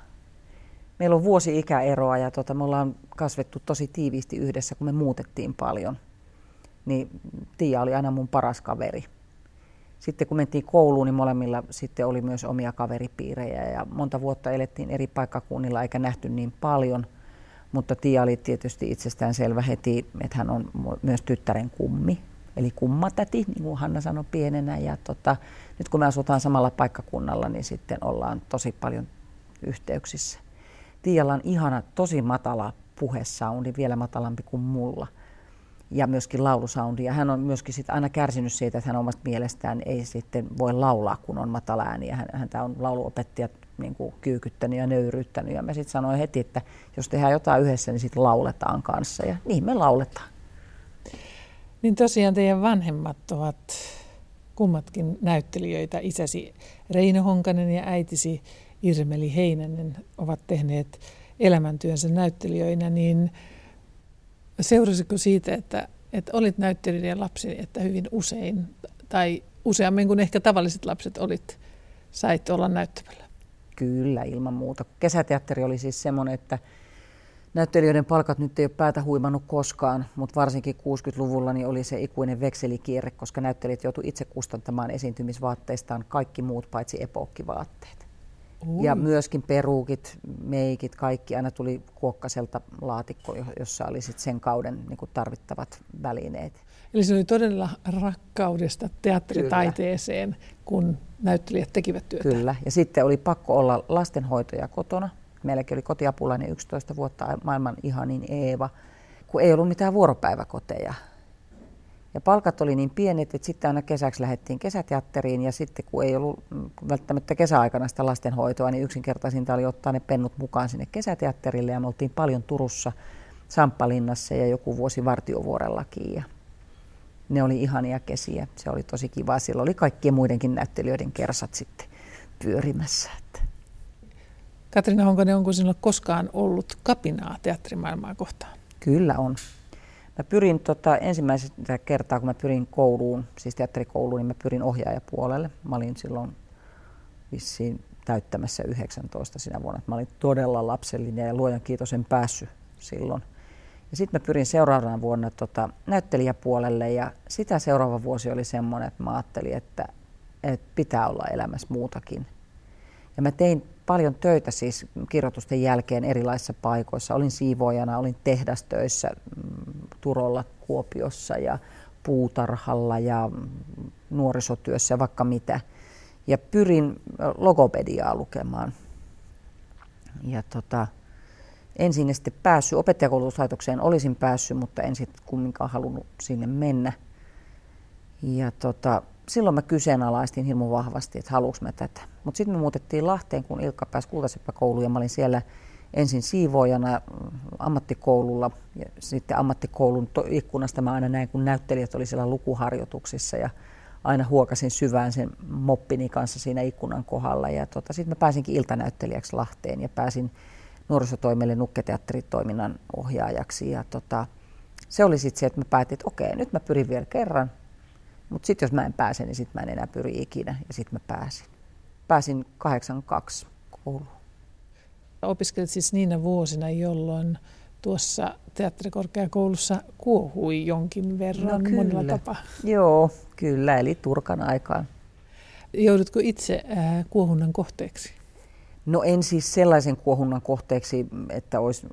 Meillä on vuosi ikäeroa ja tota, me ollaan kasvettu tosi tiiviisti yhdessä, kun me muutettiin paljon. Niin Tiia oli aina mun paras kaveri. Sitten kun mentiin kouluun, niin molemmilla sitten oli myös omia kaveripiirejä ja monta vuotta elettiin eri paikkakunnilla eikä nähty niin paljon. Mutta Tiia oli tietysti itsestään selvä heti, että hän on myös tyttären kummi eli kummatäti, niin kuin Hanna sanoi pienenä. Ja tota, nyt kun me asutaan samalla paikkakunnalla, niin sitten ollaan tosi paljon yhteyksissä. Tiialla on ihana, tosi matala puhesoundi, vielä matalampi kuin mulla. Ja myöskin laulusoundi. Ja hän on myöskin sit aina kärsinyt siitä, että hän omasta mielestään ei sitten voi laulaa, kun on matala ääni. Ja hän, häntä on lauluopettaja niin kuin kyykyttänyt ja nöyryyttänyt. Ja mä sitten sanoin heti, että jos tehdään jotain yhdessä, niin sitten lauletaan kanssa. Ja niin me lauletaan. Niin tosiaan teidän vanhemmat ovat kummatkin näyttelijöitä. Isäsi Reino Honkanen ja äitisi Irmeli Heinänen ovat tehneet elämäntyönsä näyttelijöinä, niin seurasiko siitä, että, että olit näyttelijän lapsi, että hyvin usein tai useammin kuin ehkä tavalliset lapset olit, sait olla näyttämällä? Kyllä, ilman muuta. Kesäteatteri oli siis semmoinen, että näyttelijöiden palkat nyt ei ole päätä huimannut koskaan, mutta varsinkin 60-luvulla niin oli se ikuinen vekselikierre, koska näyttelijät joutuivat itse kustantamaan esiintymisvaatteistaan kaikki muut paitsi epookkivaatteet. Ui. Ja myöskin peruukit, meikit, kaikki aina tuli kuokkaselta laatikko, jossa oli sit sen kauden niin kuin tarvittavat välineet. Eli se oli todella rakkaudesta teatteritaiteeseen, Kyllä. kun näyttelijät tekivät työtä. Kyllä, ja sitten oli pakko olla lastenhoitoja kotona. Meilläkin oli kotiapulainen 11 vuotta, maailman ihanin Eeva, kun ei ollut mitään vuoropäiväkoteja. Ja palkat oli niin pienet, että sitten aina kesäksi lähdettiin kesäteatteriin ja sitten kun ei ollut välttämättä kesäaikana sitä lastenhoitoa, niin yksinkertaisinta oli ottaa ne pennut mukaan sinne kesäteatterille ja me oltiin paljon Turussa, Samppalinnassa ja joku vuosi Vartiovuorellakin ja ne oli ihania kesiä. Se oli tosi kiva. Silloin oli kaikkien muidenkin näyttelijöiden kersat sitten pyörimässä. Katriina Honkonen, onko sinulla koskaan ollut kapinaa teatterimaailmaa kohtaan? Kyllä on. Mä pyrin tota, ensimmäistä kertaa, kun mä pyrin kouluun, siis teatterikouluun, niin mä pyrin ohjaajapuolelle. Mä olin silloin vissiin täyttämässä 19 sinä vuonna. Mä olin todella lapsellinen ja luojan kiitos en päässyt silloin. Ja sitten mä pyrin seuraavana vuonna tota, näyttelijäpuolelle ja sitä seuraava vuosi oli semmoinen, että mä ajattelin, että, että pitää olla elämässä muutakin. Ja mä tein paljon töitä siis kirjoitusten jälkeen erilaisissa paikoissa. Olin siivoojana, olin tehdastöissä mm, Turolla, Kuopiossa ja puutarhalla ja nuorisotyössä ja vaikka mitä. Ja pyrin logopediaa lukemaan. Ja tota, en sinne sitten päässyt. Opettajakoulutuslaitokseen olisin päässyt, mutta en sitten kumminkaan halunnut sinne mennä. Ja tota, silloin mä kyseenalaistin hirmu vahvasti, että haluuks mä tätä. Mutta sitten me muutettiin Lahteen, kun Ilkka pääsi Kultaseppäkouluun ja mä olin siellä ensin siivoojana ammattikoululla ja sitten ammattikoulun ikkunasta mä aina näin, kun näyttelijät oli siellä lukuharjoituksissa ja aina huokasin syvään sen moppini kanssa siinä ikkunan kohdalla. Ja tota, sitten mä pääsinkin iltanäyttelijäksi Lahteen ja pääsin nuorisotoimelle nukketeatteritoiminnan ohjaajaksi. Ja tota, se oli sitten se, että mä päätin, että okei, nyt mä pyrin vielä kerran. Mutta sitten jos mä en pääse, niin sitten mä en enää pyri ikinä. Ja sitten mä pääsin. Pääsin 82 kouluun. Opiskelit siis niinä vuosina, jolloin tuossa teatterikorkeakoulussa kuohui jonkin verran no, monella tapaa. Joo, kyllä, eli Turkan aikaan. Joudutko itse äh, kuohunnan kohteeksi? No en siis sellaisen kuohunnan kohteeksi, että olisi,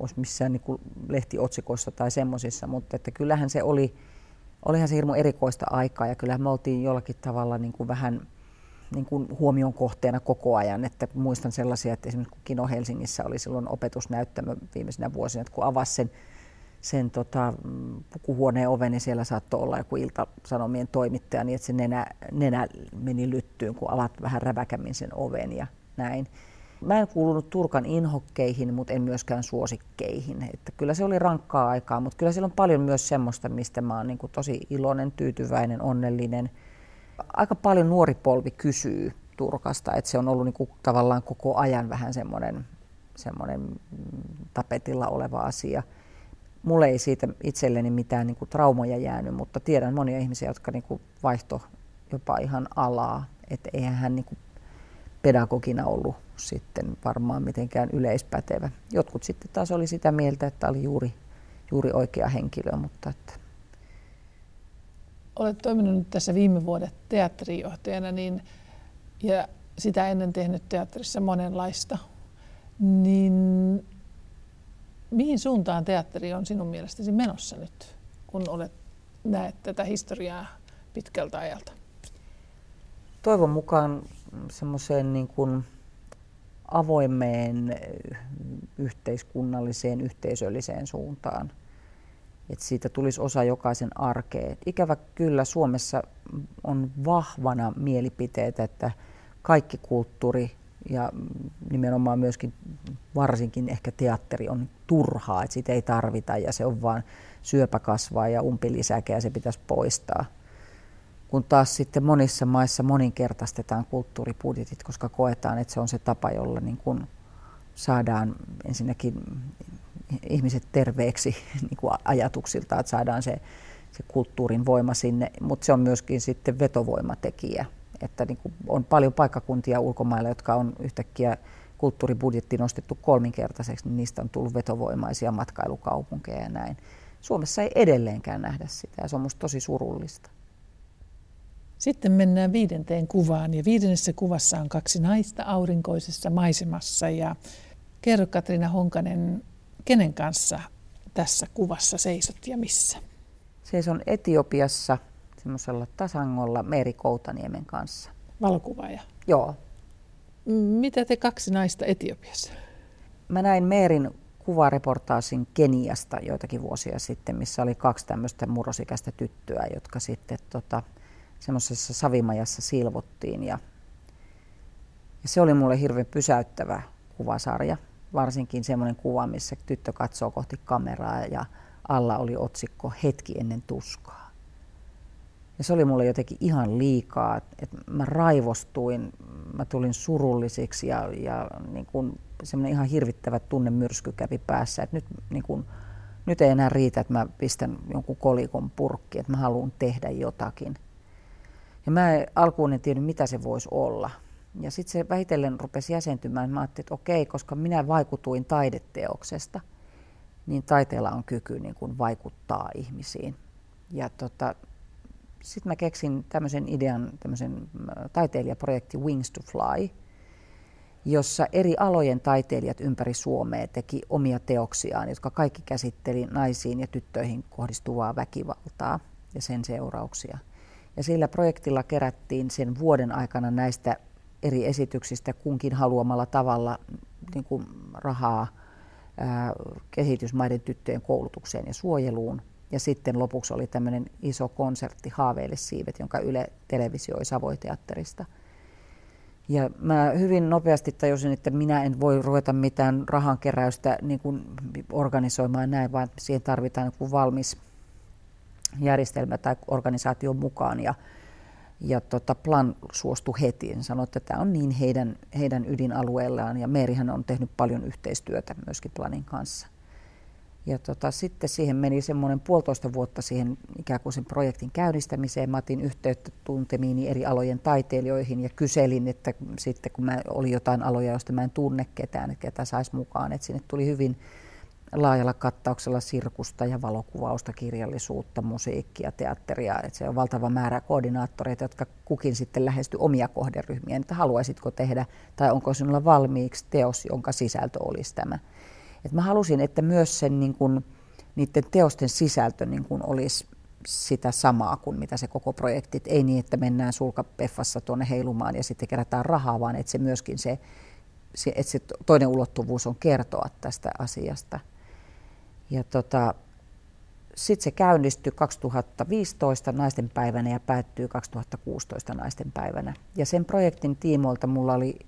olisi missään niin lehtiotsikoissa tai semmoisissa, mutta että kyllähän se oli, olihan se hirmu erikoista aikaa ja kyllähän me oltiin jollakin tavalla niin kuin vähän niin kuin huomion kohteena koko ajan. Että muistan sellaisia, että esimerkiksi kun Kino Helsingissä oli silloin opetusnäyttämö viimeisenä vuosina, että kun avasi sen, sen tota, pukuhuoneen oven, niin siellä saattoi olla joku iltasanomien toimittaja, niin että se nenä, nenä meni lyttyyn, kun avat vähän räväkämmin sen oven ja näin. Mä en kuulunut Turkan inhokkeihin, mutta en myöskään suosikkeihin. Että kyllä se oli rankkaa aikaa, mutta kyllä siellä on paljon myös semmoista, mistä mä oon niin kuin tosi iloinen, tyytyväinen, onnellinen. Aika paljon nuori polvi kysyy Turkasta, että se on ollut niin kuin tavallaan koko ajan vähän semmoinen, semmoinen tapetilla oleva asia. Mulle ei siitä itselleni mitään niin kuin traumoja jäänyt, mutta tiedän monia ihmisiä, jotka niin kuin vaihto jopa ihan alaa. Että eihän hän niin kuin pedagogina ollut sitten varmaan mitenkään yleispätevä. Jotkut sitten taas oli sitä mieltä, että oli juuri, juuri oikea henkilö, mutta että Olet toiminut nyt tässä viime vuodet teatterijohtajana niin, ja sitä ennen tehnyt teatterissa monenlaista. Niin mihin suuntaan teatteri on sinun mielestäsi menossa nyt, kun olet näet tätä historiaa pitkältä ajalta? Toivon mukaan semmoiseen niin kuin avoimeen yhteiskunnalliseen, yhteisölliseen suuntaan. Että siitä tulisi osa jokaisen arkeen. Ikävä kyllä Suomessa on vahvana mielipiteitä, että kaikki kulttuuri ja nimenomaan myöskin varsinkin ehkä teatteri on turhaa, että sitä ei tarvita ja se on vain syöpäkasvaa ja umpilisäkeä ja se pitäisi poistaa kun taas sitten monissa maissa moninkertaistetaan kulttuuribudjetit, koska koetaan, että se on se tapa, jolla niin kuin saadaan ensinnäkin ihmiset terveeksi niin kuin ajatuksilta, että saadaan se, se kulttuurin voima sinne, mutta se on myöskin sitten vetovoimatekijä, että niin kuin on paljon paikkakuntia ulkomailla, jotka on yhtäkkiä kulttuuribudjetti nostettu kolminkertaiseksi, niin niistä on tullut vetovoimaisia matkailukaupunkeja ja näin. Suomessa ei edelleenkään nähdä sitä ja se on musta tosi surullista. Sitten mennään viidenteen kuvaan ja viidennessä kuvassa on kaksi naista aurinkoisessa maisemassa ja kerro Katriina Honkanen, kenen kanssa tässä kuvassa seisot ja missä? Seison Etiopiassa semmoisella tasangolla Meeri Koutaniemen kanssa. Valokuvaaja? Joo. Mitä te kaksi naista Etiopiassa? Mä näin Meerin kuvareportaasin Keniasta joitakin vuosia sitten, missä oli kaksi tämmöistä murrosikäistä tyttöä, jotka sitten tota, semmoisessa savimajassa silvottiin. Ja, ja se oli mulle hirveän pysäyttävä kuvasarja, varsinkin semmoinen kuva, missä tyttö katsoo kohti kameraa ja alla oli otsikko Hetki ennen tuskaa. Ja se oli mulle jotenkin ihan liikaa, että mä raivostuin, mä tulin surullisiksi ja, ja niin kun semmoinen ihan hirvittävä tunnemyrsky kävi päässä, että nyt, niin kun, nyt ei enää riitä, että mä pistän jonkun kolikon purkki, että mä haluan tehdä jotakin. Ja mä alkuun en tiennyt, mitä se voisi olla. Ja sitten se vähitellen rupesi jäsentymään. Mä ajattelin, että okei, koska minä vaikutuin taideteoksesta, niin taiteella on kyky niin kuin vaikuttaa ihmisiin. Ja tota, sitten mä keksin tämmöisen idean, tämmöisen äh, taiteilijaprojekti Wings to Fly, jossa eri alojen taiteilijat ympäri Suomea teki omia teoksiaan, jotka kaikki käsitteli naisiin ja tyttöihin kohdistuvaa väkivaltaa ja sen seurauksia. Ja sillä projektilla kerättiin sen vuoden aikana näistä eri esityksistä kunkin haluamalla tavalla niin kuin rahaa ää, kehitysmaiden tyttöjen koulutukseen ja suojeluun. Ja sitten lopuksi oli tämmöinen iso konsertti Haaveille siivet, jonka Yle televisioi Savoiteatterista. Ja mä hyvin nopeasti tajusin, että minä en voi ruveta mitään rahankeräystä niin kuin organisoimaan näin, vaan siihen tarvitaan joku valmis järjestelmä tai organisaation mukaan. Ja, ja tota, Plan suostui heti. Sanoi, että tämä on niin heidän, heidän ydinalueellaan ja Meerihän on tehnyt paljon yhteistyötä myöskin Planin kanssa. Ja tota, sitten siihen meni semmoinen puolitoista vuotta siihen ikään kuin sen projektin käynnistämiseen. Mä otin yhteyttä tuntemiini eri alojen taiteilijoihin ja kyselin, että sitten kun mä oli jotain aloja, joista mä en tunne ketään, että ketä saisi mukaan. Että sinne tuli hyvin laajalla kattauksella sirkusta ja valokuvausta, kirjallisuutta, musiikkia, teatteria. Että se on valtava määrä koordinaattoreita, jotka kukin sitten lähesty omia kohderyhmiä, että haluaisitko tehdä tai onko sinulla valmiiksi teos, jonka sisältö olisi tämä. Et mä halusin, että myös sen niin kun, niiden teosten sisältö niin kun olisi sitä samaa kuin mitä se koko projekti. ei niin, että mennään sulkapeffassa tuonne heilumaan ja sitten kerätään rahaa, vaan että se myöskin se, se, että se toinen ulottuvuus on kertoa tästä asiasta. Ja tota, sitten se käynnistyi 2015 naisten päivänä ja päättyy 2016 naisten päivänä. Ja sen projektin tiimoilta mulla oli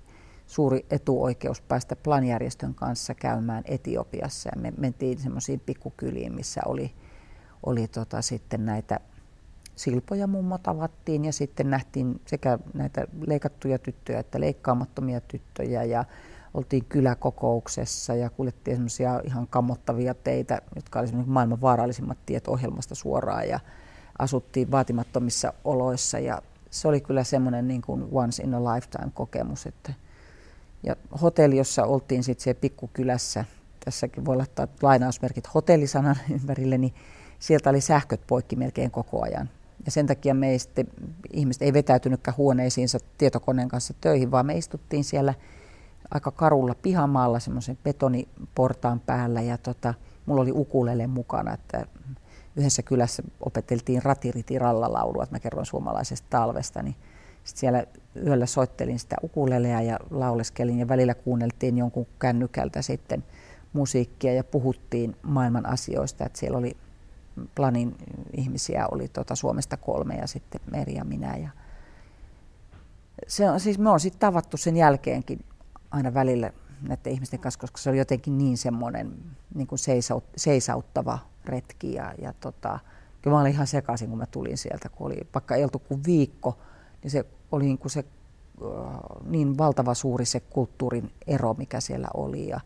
suuri etuoikeus päästä planjärjestön kanssa käymään Etiopiassa. Ja me mentiin semmoisiin pikkukyliin, missä oli, oli tota sitten näitä silpoja mummo tavattiin ja sitten nähtiin sekä näitä leikattuja tyttöjä että leikkaamattomia tyttöjä ja oltiin kyläkokouksessa ja kuljettiin semmoisia ihan kammottavia teitä, jotka olivat maailman vaarallisimmat tiet ohjelmasta suoraan ja asuttiin vaatimattomissa oloissa ja se oli kyllä semmoinen niin kuin once in a lifetime kokemus, että ja hotelli, jossa oltiin sitten siellä pikkukylässä, tässäkin voi laittaa lainausmerkit hotellisanan ympärille, niin sieltä oli sähköt poikki melkein koko ajan. Ja sen takia me ei sitten, ihmiset ei vetäytynytkään huoneisiinsa tietokoneen kanssa töihin, vaan me istuttiin siellä aika karulla pihamaalla semmoisen betoniportaan päällä ja tota, mulla oli ukulele mukana, että yhdessä kylässä opeteltiin ratiriti rallalaulua, että mä kerroin suomalaisesta talvesta, niin sitten siellä yöllä soittelin sitä ukulelea ja lauleskelin ja välillä kuunneltiin jonkun kännykältä sitten musiikkia ja puhuttiin maailman asioista. Että siellä oli Planin ihmisiä, oli tuota Suomesta kolme ja sitten Meri ja minä. Ja se on, siis me on sitten tavattu sen jälkeenkin aina välillä näiden ihmisten kanssa, koska se oli jotenkin niin semmoinen niin kuin seisaut, seisauttava retki. Ja, ja tota, kyllä mä olin ihan sekaisin, kun mä tulin sieltä, kun oli vaikka ei oltu kuin viikko, niin se oli niin, kuin se, niin valtava suuri se kulttuurin ero, mikä siellä oli. Ja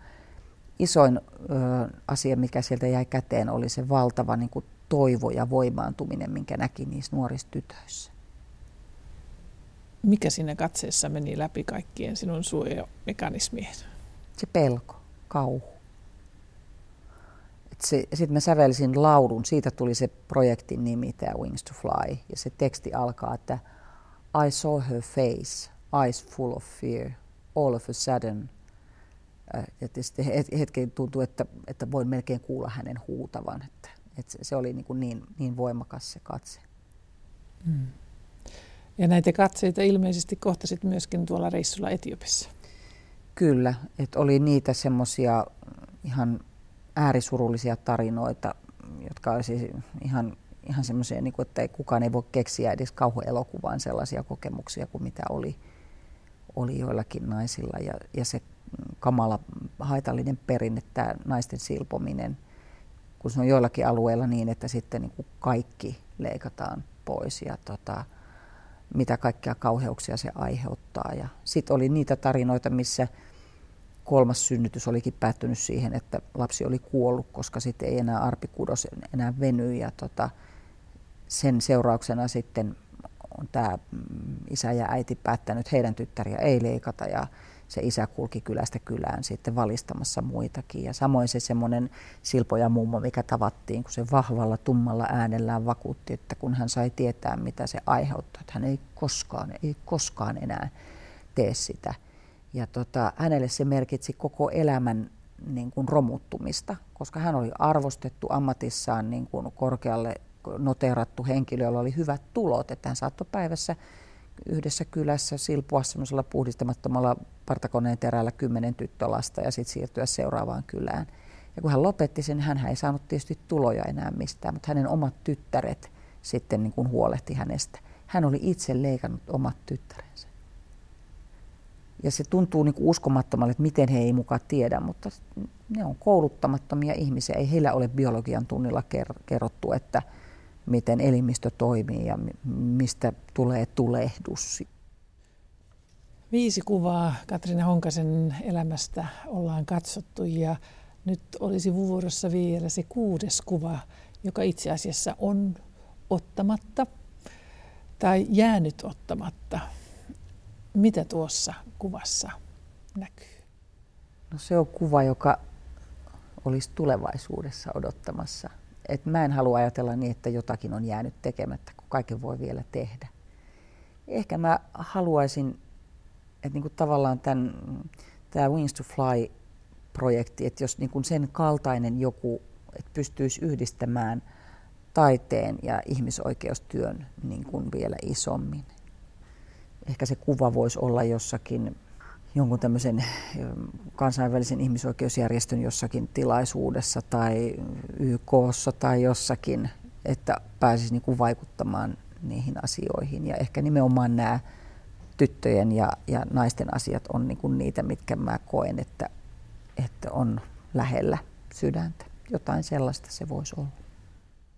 isoin asia, mikä sieltä jäi käteen, oli se valtava niin kuin toivo ja voimaantuminen, minkä näki niissä nuorissa tytöissä. Mikä siinä katseessa meni läpi kaikkien sinun suojamekanismien? Se pelko, kauhu. Sitten mä sävelsin laulun, siitä tuli se projektin nimi, tämä Wings to Fly. Ja se teksti alkaa, että I saw her face, eyes full of fear, all of a sudden. Ja sitten hetken tuntuu, että, että voin melkein kuulla hänen huutavan. Että, että se oli niin, niin, niin voimakas se katse. Hmm. Ja näitä katseita ilmeisesti kohtasit myöskin tuolla reissulla Etiopissa. Kyllä, että oli niitä semmoisia ihan äärisurullisia tarinoita, jotka olisi ihan, ihan semmoisia, niin että ei, kukaan ei voi keksiä edes kauhuelokuvaan sellaisia kokemuksia kuin mitä oli, oli joillakin naisilla. Ja, ja se kamala haitallinen perinne, tämä naisten silpominen, kun se on joillakin alueilla niin, että sitten niin kuin kaikki leikataan pois ja tota, mitä kaikkia kauheuksia se aiheuttaa. Ja sitten oli niitä tarinoita, missä kolmas synnytys olikin päättynyt siihen, että lapsi oli kuollut, koska sitten ei enää arpikudos enää veny ja tota, sen seurauksena sitten on tämä isä ja äiti päättänyt heidän tyttäriä ei leikata ja se isä kulki kylästä kylään sitten valistamassa muitakin. Ja samoin se semmoinen silpoja mummo, mikä tavattiin, kun se vahvalla tummalla äänellään vakuutti, että kun hän sai tietää, mitä se aiheuttaa, että hän ei koskaan, ei koskaan enää tee sitä. Ja tota, hänelle se merkitsi koko elämän niin kuin romuttumista, koska hän oli arvostettu ammatissaan niin kuin korkealle noterattu henkilö, jolla oli hyvät tulot, että hän saattoi päivässä yhdessä kylässä silpua semmoisella puhdistamattomalla partakoneen terällä kymmenen tyttölasta ja sitten siirtyä seuraavaan kylään. Ja kun hän lopetti sen, hän ei saanut tietysti tuloja enää mistään, mutta hänen omat tyttäret sitten niin kuin huolehti hänestä. Hän oli itse leikannut omat tyttärensä. Ja se tuntuu niin uskomattomalle, että miten he ei mukaan tiedä, mutta ne on kouluttamattomia ihmisiä. Ei heillä ole biologian tunnilla kerrottu, että miten elimistö toimii ja mistä tulee tulehdus. Viisi kuvaa Katriina Honkasen elämästä ollaan katsottu ja nyt olisi vuorossa vielä se kuudes kuva, joka itse asiassa on ottamatta tai jäänyt ottamatta. Mitä tuossa kuvassa näkyy? No se on kuva, joka olisi tulevaisuudessa odottamassa. Et mä en halua ajatella niin, että jotakin on jäänyt tekemättä, kun kaiken voi vielä tehdä. Ehkä mä haluaisin, että niinku tavallaan tämä Wings to Fly-projekti, että jos niinku sen kaltainen joku, että pystyisi yhdistämään taiteen ja ihmisoikeustyön niin kuin vielä isommin ehkä se kuva voisi olla jossakin jonkun tämmöisen kansainvälisen ihmisoikeusjärjestön jossakin tilaisuudessa tai YKssa tai jossakin, että pääsisi niin kuin vaikuttamaan niihin asioihin. Ja ehkä nimenomaan nämä tyttöjen ja, ja naisten asiat on niin kuin niitä, mitkä mä koen, että, että on lähellä sydäntä. Jotain sellaista se voisi olla.